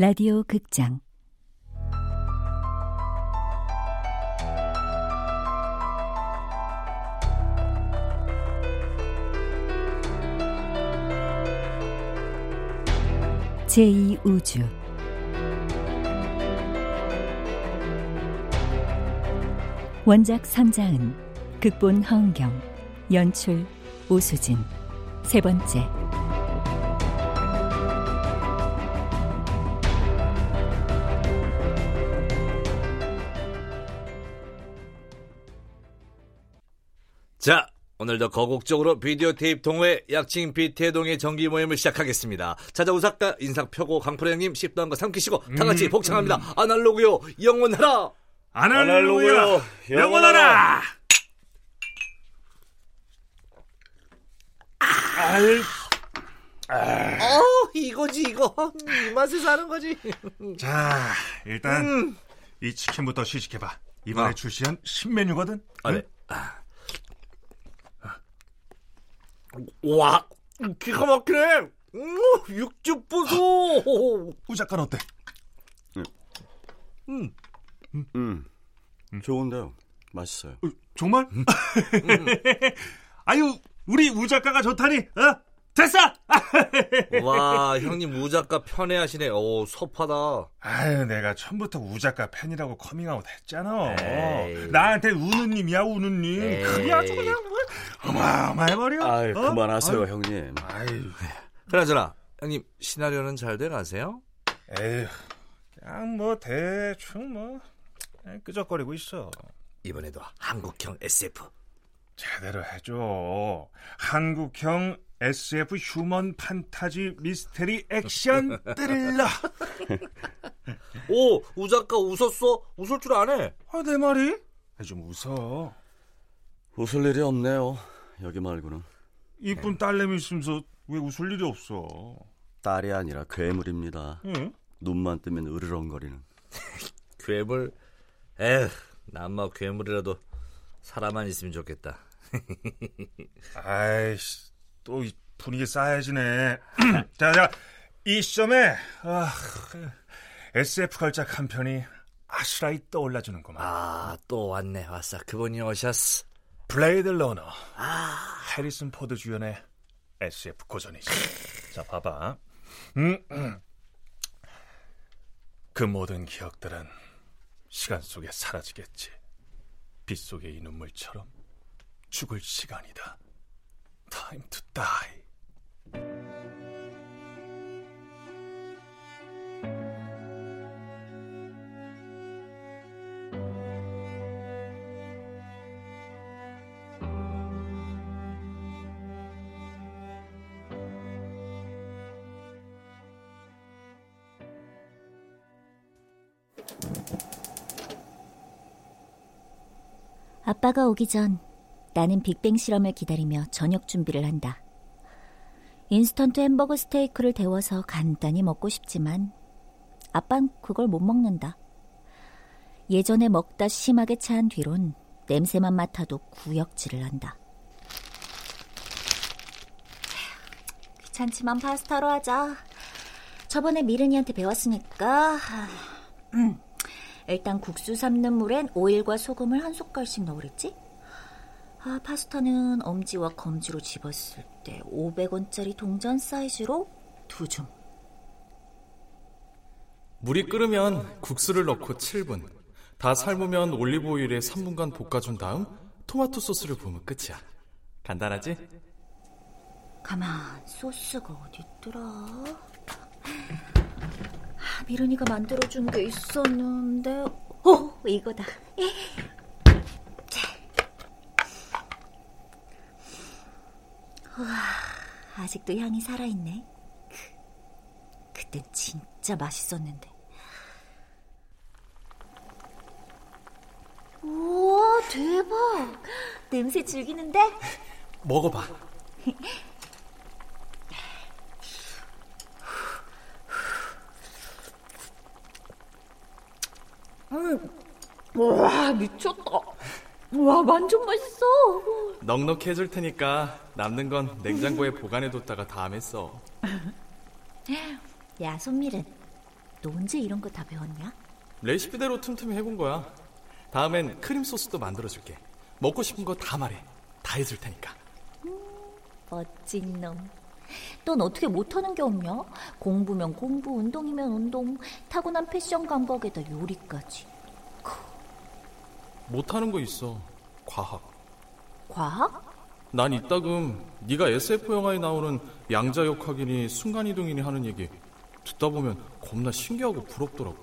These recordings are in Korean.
라디오 극장. 제2우주. 원작 선자은 극본 허은경 연출 오수진. 세 번째 오늘도 거국적으로 비디오 테이프 동호회 약칭 비태동의 정기 모임을 시작하겠습니다. 찾아온 작가 인상 펴고 강프로 형님 씹던 거 삼키시고 다 같이 복창합니다. 아날로그요 영원하라. 아날로그요 영원하라. 어, 이거지 이거 이 맛에 사는 거지. 자, 일단 이 치킨부터 시식해봐. 이번에 아. 출시한 신메뉴거든. 아, 네. 와, 기가 막히네. 음, 육즙 보소. 우작간 어때? 음, 좋은데요. 맛있어요. 어, 정말? 아유, 우리 우작가가 좋다니. 어? 됐어. 와, 형님 우작가 편애하시네. 오, 섭하다. 아유, 내가 처음부터 우작가 팬이라고 커밍아웃 했잖아. 에이. 나한테 우느님이야, 우느님. 에이. 그게 아주 그냥 뭐 어마어마해버려. 아이, 어? 그만하세요, 아유, 형님. 아유, 그나저나 형님 시나리오는 잘 돼가세요? 에휴, 그냥 뭐 대충 뭐 끄적거리고 있어. 이번에도 한국형 SF. 제대로 해줘. 한국형 SF 휴먼 판타지 미스테리 액션 스릴러. 오, 우작가 웃었어? 웃을 줄 아네. 아, 내 말이? 아, 좀 웃어. 웃을 일이 없네요. 여기 말고는. 이쁜 딸내미 있으면서 왜 웃을 일이 없어? 딸이 아니라 괴물입니다. 응? 눈만 뜨면 으르렁거리는. 괴물. 에휴, 남마 괴물이라도 사람만 있으면 좋겠다. 아이씨, 또 이 분위기 싸해지네. 자, 자, 이 시점에 아, SF 걸작 한 편이 아스라이 떠올라주는구만. 아, 또 왔네. 왔어. 그분이 오셨어. 블레이드 러너. 해리슨 포드 주연의 SF 고전이지. 자, 봐봐. 음, 음. 그 모든 기억들은 시간 속에 사라지겠지. 빛 속의 이 눈물처럼 죽을 시간이다. Time to die. 아빠가 오기 전 나는 빅뱅 실험을 기다리며 저녁 준비를 한다. 인스턴트 햄버거 스테이크를 데워서 간단히 먹고 싶지만 아빤 그걸 못 먹는다. 예전에 먹다 심하게 차한 뒤론 냄새만 맡아도 구역질을 한다. 귀찮지만 파스타로 하자. 저번에 미르니한테 배웠으니까. 음, 일단 국수 삶는 물엔 오일과 소금을 한 숟갈씩 넣으랬지? 아, 파스타는 엄지와 검지로 집었을 때 500원짜리 동전 사이즈로 두 줌. 물이 끓으면 국수를 넣고 7분, 다 삶으면 올리브오일에 3분간 볶아준 다음 토마토 소스를 부으면 끝이야. 간단하지? 가만, 소스가 어딨더라? 아, 미르니가 만들어준 게 있었는데, 어, 이거다. 와, 아직도 향이 살아있네. 그, 그땐 진짜 맛있었는데. 우와, 대박! 냄새 즐기는데? 먹어봐. 와, 미쳤다. 와, 완전 맛있어. 넉넉히 해줄 테니까 남는 건 냉장고에 보관해뒀다가 다음에 써. 야, 손밀은. 너 언제 이런 거 다 배웠냐? 레시피대로 틈틈이 해본 거야. 다음엔 크림 소스도 만들어줄게. 먹고 싶은 거 다 말해. 다 해줄 테니까. 멋진 놈. 넌 어떻게 못하는 게 없냐? 공부면 공부, 운동이면 운동, 타고난 패션 감각에다 요리까지. 못하는 거 있어. 과학. 과학? 난 이따금 네가 SF 영화에 나오는 양자역 학이니 순간이동이니 하는 얘기 듣다 보면 겁나 신기하고 부럽더라고.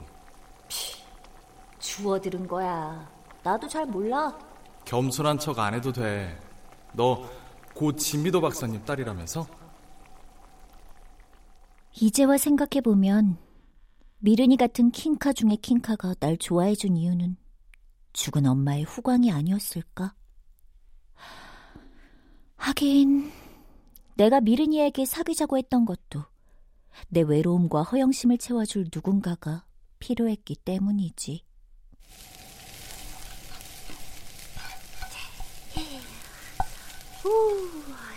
주워 들은 거야. 나도 잘 몰라. 겸손한 척 안 해도 돼. 너 고 진미도 박사님 딸이라면서? 이제와 생각해보면 미르니 같은 킹카 중의 킹카가 날 좋아해준 이유는 죽은 엄마의 후광이 아니었을까? 하긴 내가 미르니에게 사귀자고 했던 것도 내 외로움과 허영심을 채워줄 누군가가 필요했기 때문이지. 후,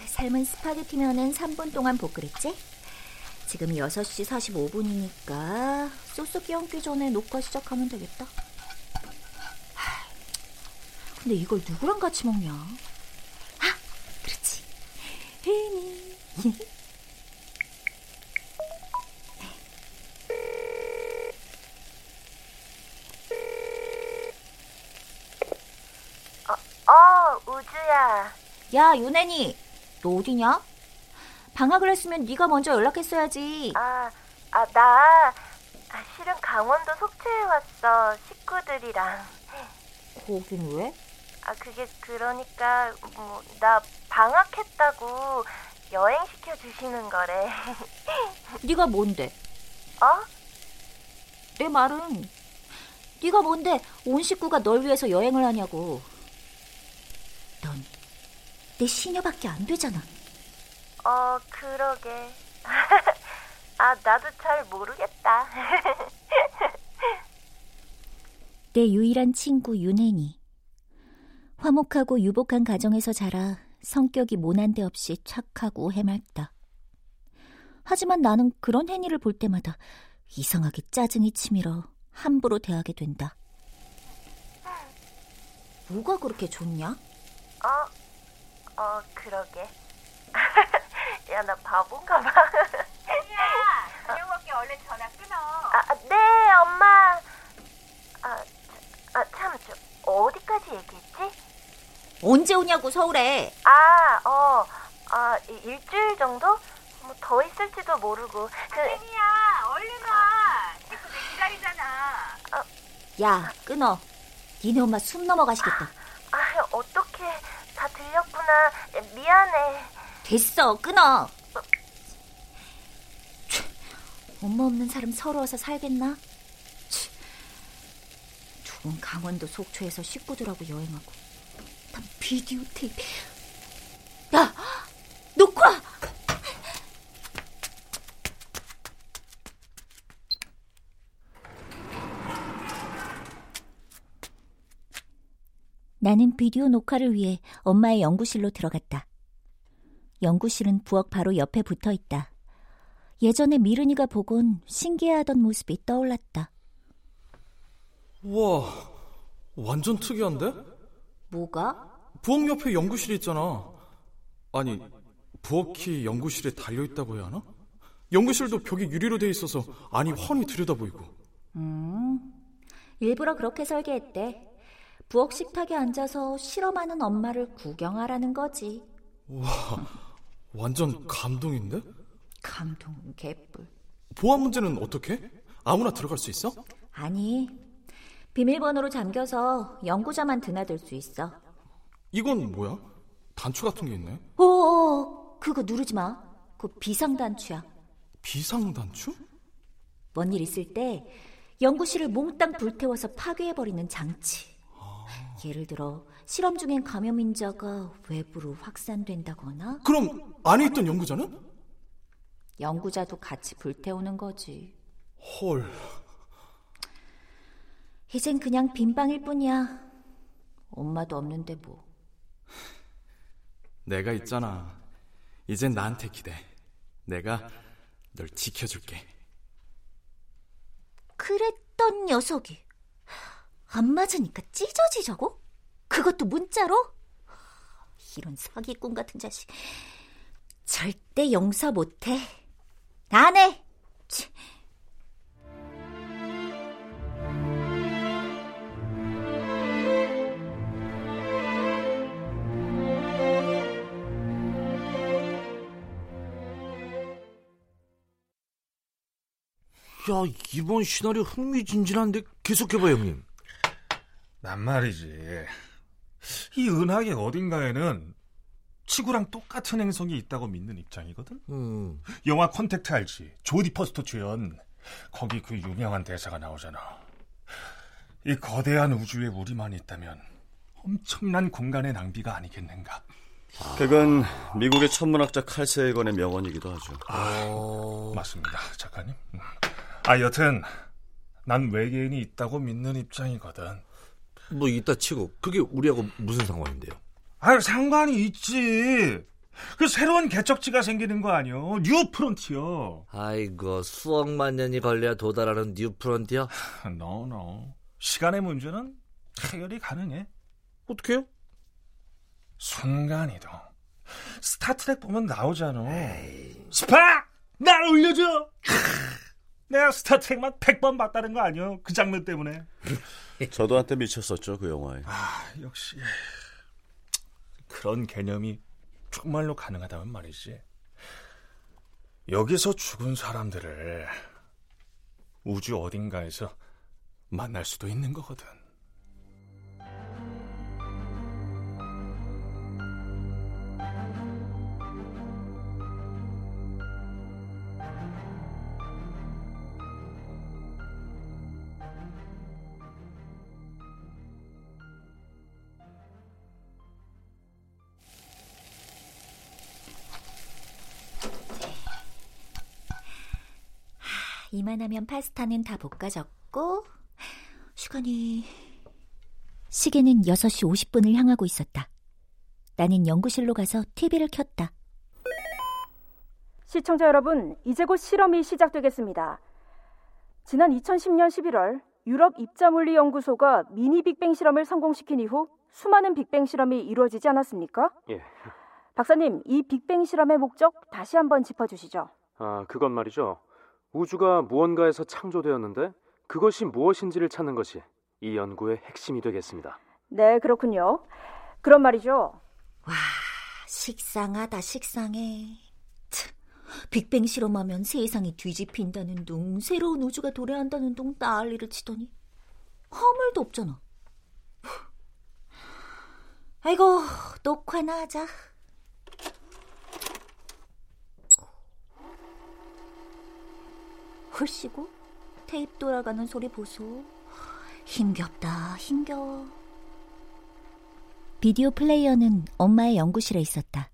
삶은 스파게티면은 3분 동안 볶으랬지? 지금 6시 45분이니까 소스 끼얹기 전에 녹화 시작하면 되겠다. 하, 근데 이걸 누구랑 같이 먹냐? 아, 그렇지. 혜니. 어, 우주야. 야, 윤혜니. 너 어디냐? 방학을 했으면 네가 먼저 연락했어야지. 아, 아, 나 아, 실은 강원도 속초에 왔어. 식구들이랑. 거긴 왜? 아, 그게 그러니까 뭐 나 방학했다고 여행 시켜 주시는 거래. 네가 뭔데? 어? 내 말은 네가 뭔데 온 식구가 널 위해서 여행을 하냐고. 넌 내 시녀밖에 안 되잖아. 어, 그러게. 아, 나도 잘 모르겠다. 내 유일한 친구 윤혜니. 화목하고 유복한 가정에서 자라 성격이 모난 데 없이 착하고 해맑다. 하지만 나는 그런 혜니를 볼 때마다 이상하게 짜증이 치밀어 함부로 대하게 된다. 뭐가 그렇게 좋냐? 어? 어, 그러게. 야, 나 바본가 봐. 야, 저녁 먹게 얼른 전화 끊어. 아, 네, 엄마. 아, 아, 참, 저, 어디까지 얘기했지? 언제 오냐고 서울에. 아, 어, 아, 이- 일주일 정도? 뭐 더 있을지도 모르고. 그, 혜니야, 얼른 와. 식구들 기다리잖아. 야, 끊어. 니네 엄마 숨 넘어가시겠다. 아, 어떡해. 다 들렸구나. 미안해. 됐어, 끊어. 치, 엄마 없는 사람 서러워서 살겠나? 치, 두분 강원도 속초에서 식구들하고 여행하고 난 비디오 테이프 야, 녹화! 나는 비디오 녹화를 위해 엄마의 연구실로 들어갔다. 연구실은 부엌 바로 옆에 붙어 있다. 예전에 미르니가 보곤 신기해하던 모습이 떠올랐다. 우와, 완전 특이한데? 뭐가? 부엌 옆에 연구실이 있잖아. 아니, 부엌이 연구실에 달려있다고 해야 하나? 연구실도 벽이 유리로 돼 있어서 안이 훤히 들여다보이고. 음, 일부러 그렇게 설계했대. 부엌 식탁에 앉아서 실험하는 엄마를 구경하라는 거지. 완전 감동인데? 감동 개뿔. 보안 문제는 어떻게? 아무나 들어갈 수 있어? 아니, 비밀번호로 잠겨서 연구자만 드나들 수 있어. 이건 뭐야? 단추 같은 게 있네. 오, 그거 누르지 마. 그 비상 단추야. 비상 단추? 뭔 일 있을 때 연구실을 몽땅 불태워서 파괴해 버리는 장치. 예를 들어 실험 중엔 감염 인자가 외부로 확산된다거나 그럼 안에 있던 연구자는? 연구자도 같이 불태우는 거지. 헐, 이젠 그냥 빈방일 뿐이야. 엄마도 없는데 뭐. 내가 있잖아. 이젠 나한테 기대. 내가 널 지켜줄게. 그랬던 녀석이 안 맞으니까 찢어지자고? 그것도 문자로? 이런 사기꾼 같은 자식. 절대 용서 못해. 안 해. 치. 야, 이번 시나리오 흥미진진한데 계속해봐, 형님. 난 말이지. 이 은하계 어딘가에는 지구랑 똑같은 행성이 있다고 믿는 입장이거든? 음. 영화 컨택트 알지? 조디 포스터 주연. 거기 그 유명한 대사가 나오잖아. 이 거대한 우주에 우리만 있다면 엄청난 공간의 낭비가 아니겠는가? 그건 미국의 천문학자 칼 세이건의 명언이기도 하죠. 어... 맞습니다, 작가님. 음. 아, 여튼 난 외계인이 있다고 믿는 입장이거든. 뭐 있다 치고 그게 우리하고 무슨 상관인데요? 아, 상관이 있지. 그 새로운 개척지가 생기는 거 아니요? new frontier. 아이고 수억만 년이 걸려야 도달하는 new frontier? No, no. 시간의 문제는 해결이 가능해. 어떻게요? 순간이동. 스타트랙 보면 나오잖아. 스파! 날 올려줘! 내가 스타트랙만 100번 봤다는 거 아니야? 그 장면 때문에. 저도 한때 미쳤었죠, 그 영화에. 아, 역시. 그런 개념이 정말로 가능하다면 말이지. 여기서 죽은 사람들을 우주 어딘가에서 만날 수도 있는 거거든. 이만하면 파스타는 다 볶아졌고 시간이 시계는 6시 50분을 향하고 있었다. 나는 연구실로 가서 TV를 켰다. 시청자 여러분, 이제 곧 실험이 시작되겠습니다. 지난 2010년 11월 유럽 입자물리 연구소가 미니 빅뱅 실험을 성공시킨 이후 수많은 빅뱅 실험이 이루어지지 않았습니까? 예. 박사님, 이 빅뱅 실험의 목적 다시 한번 짚어주시죠. 아, 그건 말이죠. 우주가 무언가에서 창조되었는데 그것이 무엇인지를 찾는 것이 이 연구의 핵심이 되겠습니다. 네, 그렇군요. 그런 말이죠. 와, 식상하다, 식상해. 참, 빅뱅 실험하면 세상이 뒤집힌다는 둥, 새로운 우주가 도래한다는 둥 난리를 치더니 일도 없잖아. 아이고, 녹화나 하자. 헐씨고 테이프 돌아가는 소리 보소. 힘겹다, 힘겨워. 비디오 플레이어는 엄마의 연구실에 있었다.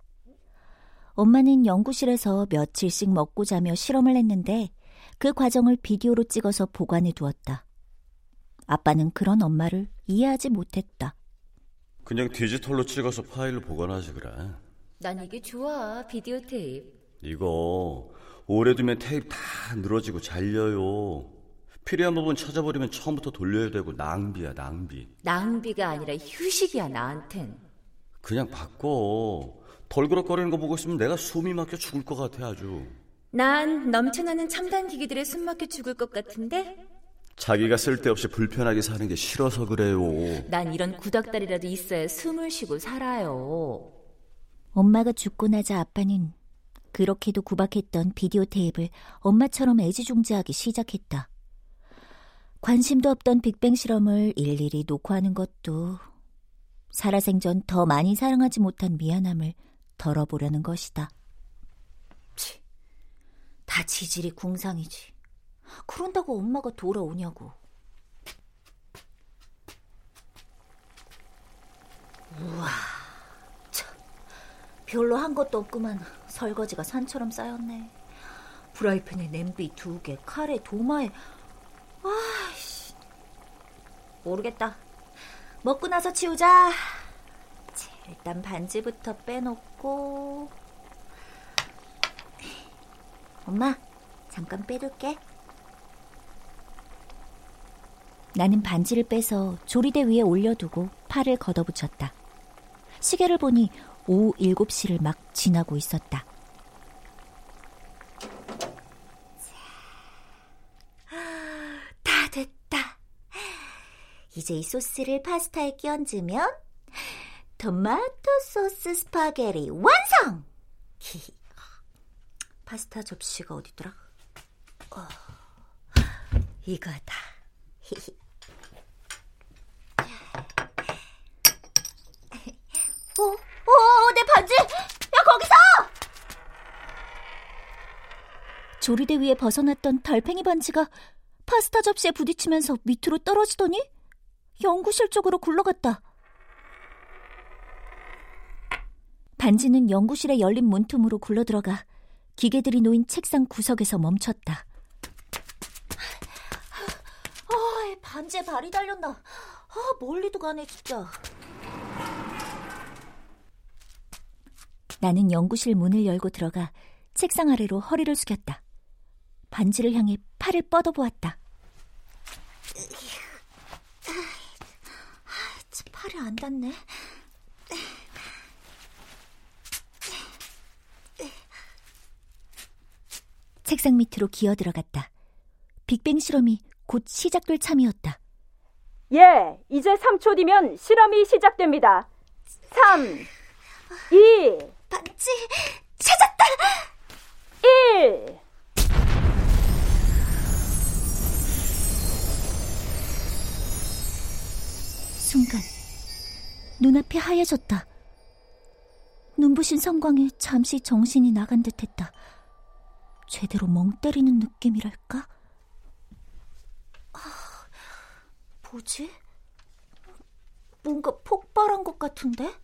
엄마는 연구실에서 며칠씩 먹고 자며 실험을 했는데 그 과정을 비디오로 찍어서 보관해 두었다. 아빠는 그런 엄마를 이해하지 못했다. 그냥 디지털로 찍어서 파일로 보관하지 그래. 난 이게 좋아, 비디오 테이프. 이거 오래 두면 테이프 다 늘어지고 잘려요. 필요한 부분 찾아버리면 처음부터 돌려야 되고 낭비야 낭비. 낭비가 아니라 휴식이야 나한텐. 그냥 바꿔. 덜그럭거리는 거 보고 있으면 내가 숨이 막혀 죽을 것 같아 아주. 난 넘쳐나는 첨단 기기들에 숨 막혀 죽을 것 같은데? 자기가 쓸데없이 불편하게 사는 게 싫어서 그래요. 난 이런 구닥다리라도 있어야 숨을 쉬고 살아요. 엄마가 죽고 나자 아빠는 그렇게도 구박했던 비디오 테이프를 엄마처럼 애지중지하기 시작했다. 관심도 없던 빅뱅 실험을 일일이 녹화하는 것도 살아생전 더 많이 사랑하지 못한 미안함을 덜어보려는 것이다. 치, 다 지질이 궁상이지. 그런다고 엄마가 돌아오냐고. 우와, 참, 별로 한 것도 없구만. 설거지가 산처럼 쌓였네. 프라이팬에 냄비 두 개, 칼에 도마에. 아이씨. 모르겠다. 먹고 나서 치우자. 자, 일단 반지부터 빼놓고. 엄마, 잠깐 빼둘게. 나는 반지를 빼서 조리대 위에 올려두고 팔을 걷어붙였다. 시계를 보니 오후 7시를 막 지나고 있었다. 다 됐다. 이제 이 소스를 파스타에 끼얹으면 토마토 소스 스파게티 완성! 파스타 접시가 어디더라? 어, 이거다. 어, 어, 내 반지! 야, 거기서! 조리대 위에 벗어놨던 달팽이 반지가 파스타 접시에 부딪히면서 밑으로 떨어지더니 연구실 쪽으로 굴러갔다. 반지는 연구실의 열린 문틈으로 굴러들어가 기계들이 놓인 책상 구석에서 멈췄다. 아, 반지에 발이 달렸나. 아, 멀리도 가네, 진짜. 나는 연구실 문을 열고 들어가 책상 아래로 허리를 숙였다. 반지를 향해 팔을 뻗어보았다. 팔이 안 닿네. 책상 밑으로 기어 들어갔다. 빅뱅 실험이 곧 시작될 참이었다. 예, 이제 3초 뒤면 실험이 시작됩니다. 3, 2, 반지 찾았다! 1. 눈앞이 하얘졌다. 눈부신 성광에 잠시 정신이 나간 듯 했다. 제대로 멍 때리는 느낌이랄까? 아, 뭐지? 뭔가 폭발한 것 같은데?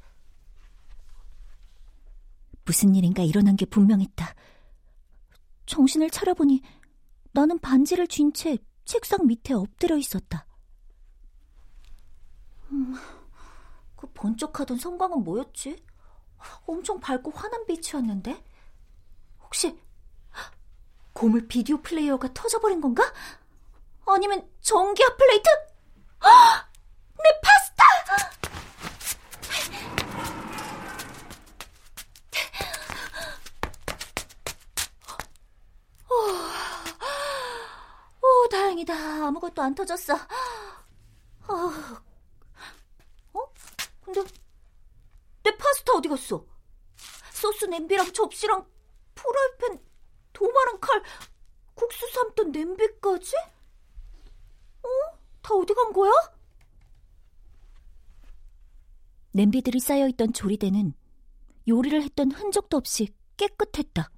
무슨 일인가 일어난 게 분명했다. 정신을 차려보니 나는 반지를 쥔 채 책상 밑에 엎드려 있었다. 음, 그 번쩍하던 성광은 뭐였지? 엄청 밝고 환한 빛이었는데? 혹시 고물 비디오 플레이어가 터져버린 건가? 아니면 전기압 플레이트? 내 파스타! 오, 오, 다행이다. 아무것도 안 터졌어. 어, 어? 근데 내 파스타 어디 갔어? 소스 냄비랑 접시랑 프라이팬, 도마랑 칼, 국수 삶던 냄비까지? 어? 다 어디 간 거야? 냄비들이 쌓여있던 조리대는 요리를 했던 흔적도 없이 깨끗했다.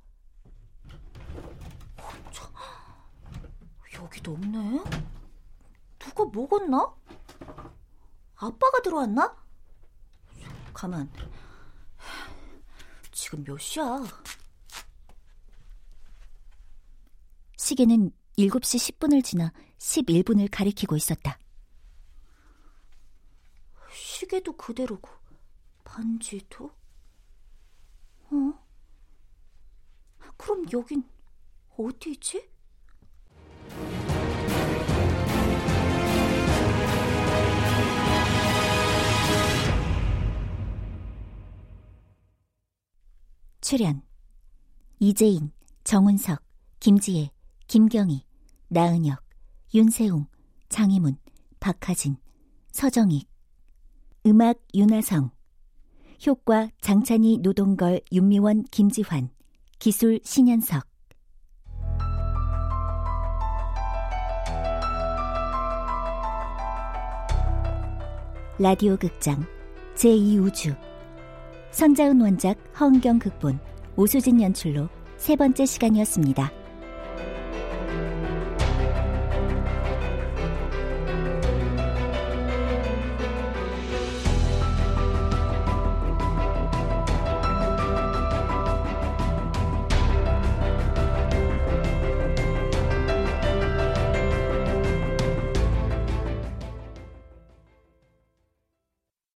어, 저, 여기도 없네. 누가 먹었나? 아빠가 들어왔나? 가만. 지금 몇 시야? 시계는 7시 10분을 지나 11분을 가리키고 있었다. 시계도 그대로고 반지도? 어? 그럼 여긴 어디지? 출연 이재인, 정은석, 김지혜, 김경희, 나은혁, 윤세웅, 장희문, 박하진, 서정익. 음악 윤하성. 효과 장찬희, 노동걸, 윤미원, 김지환. 기술 신현석. 라디오 극장 제2우주 선자은 원작 허은경 극본 오수진 연출로 세 번째 시간이었습니다.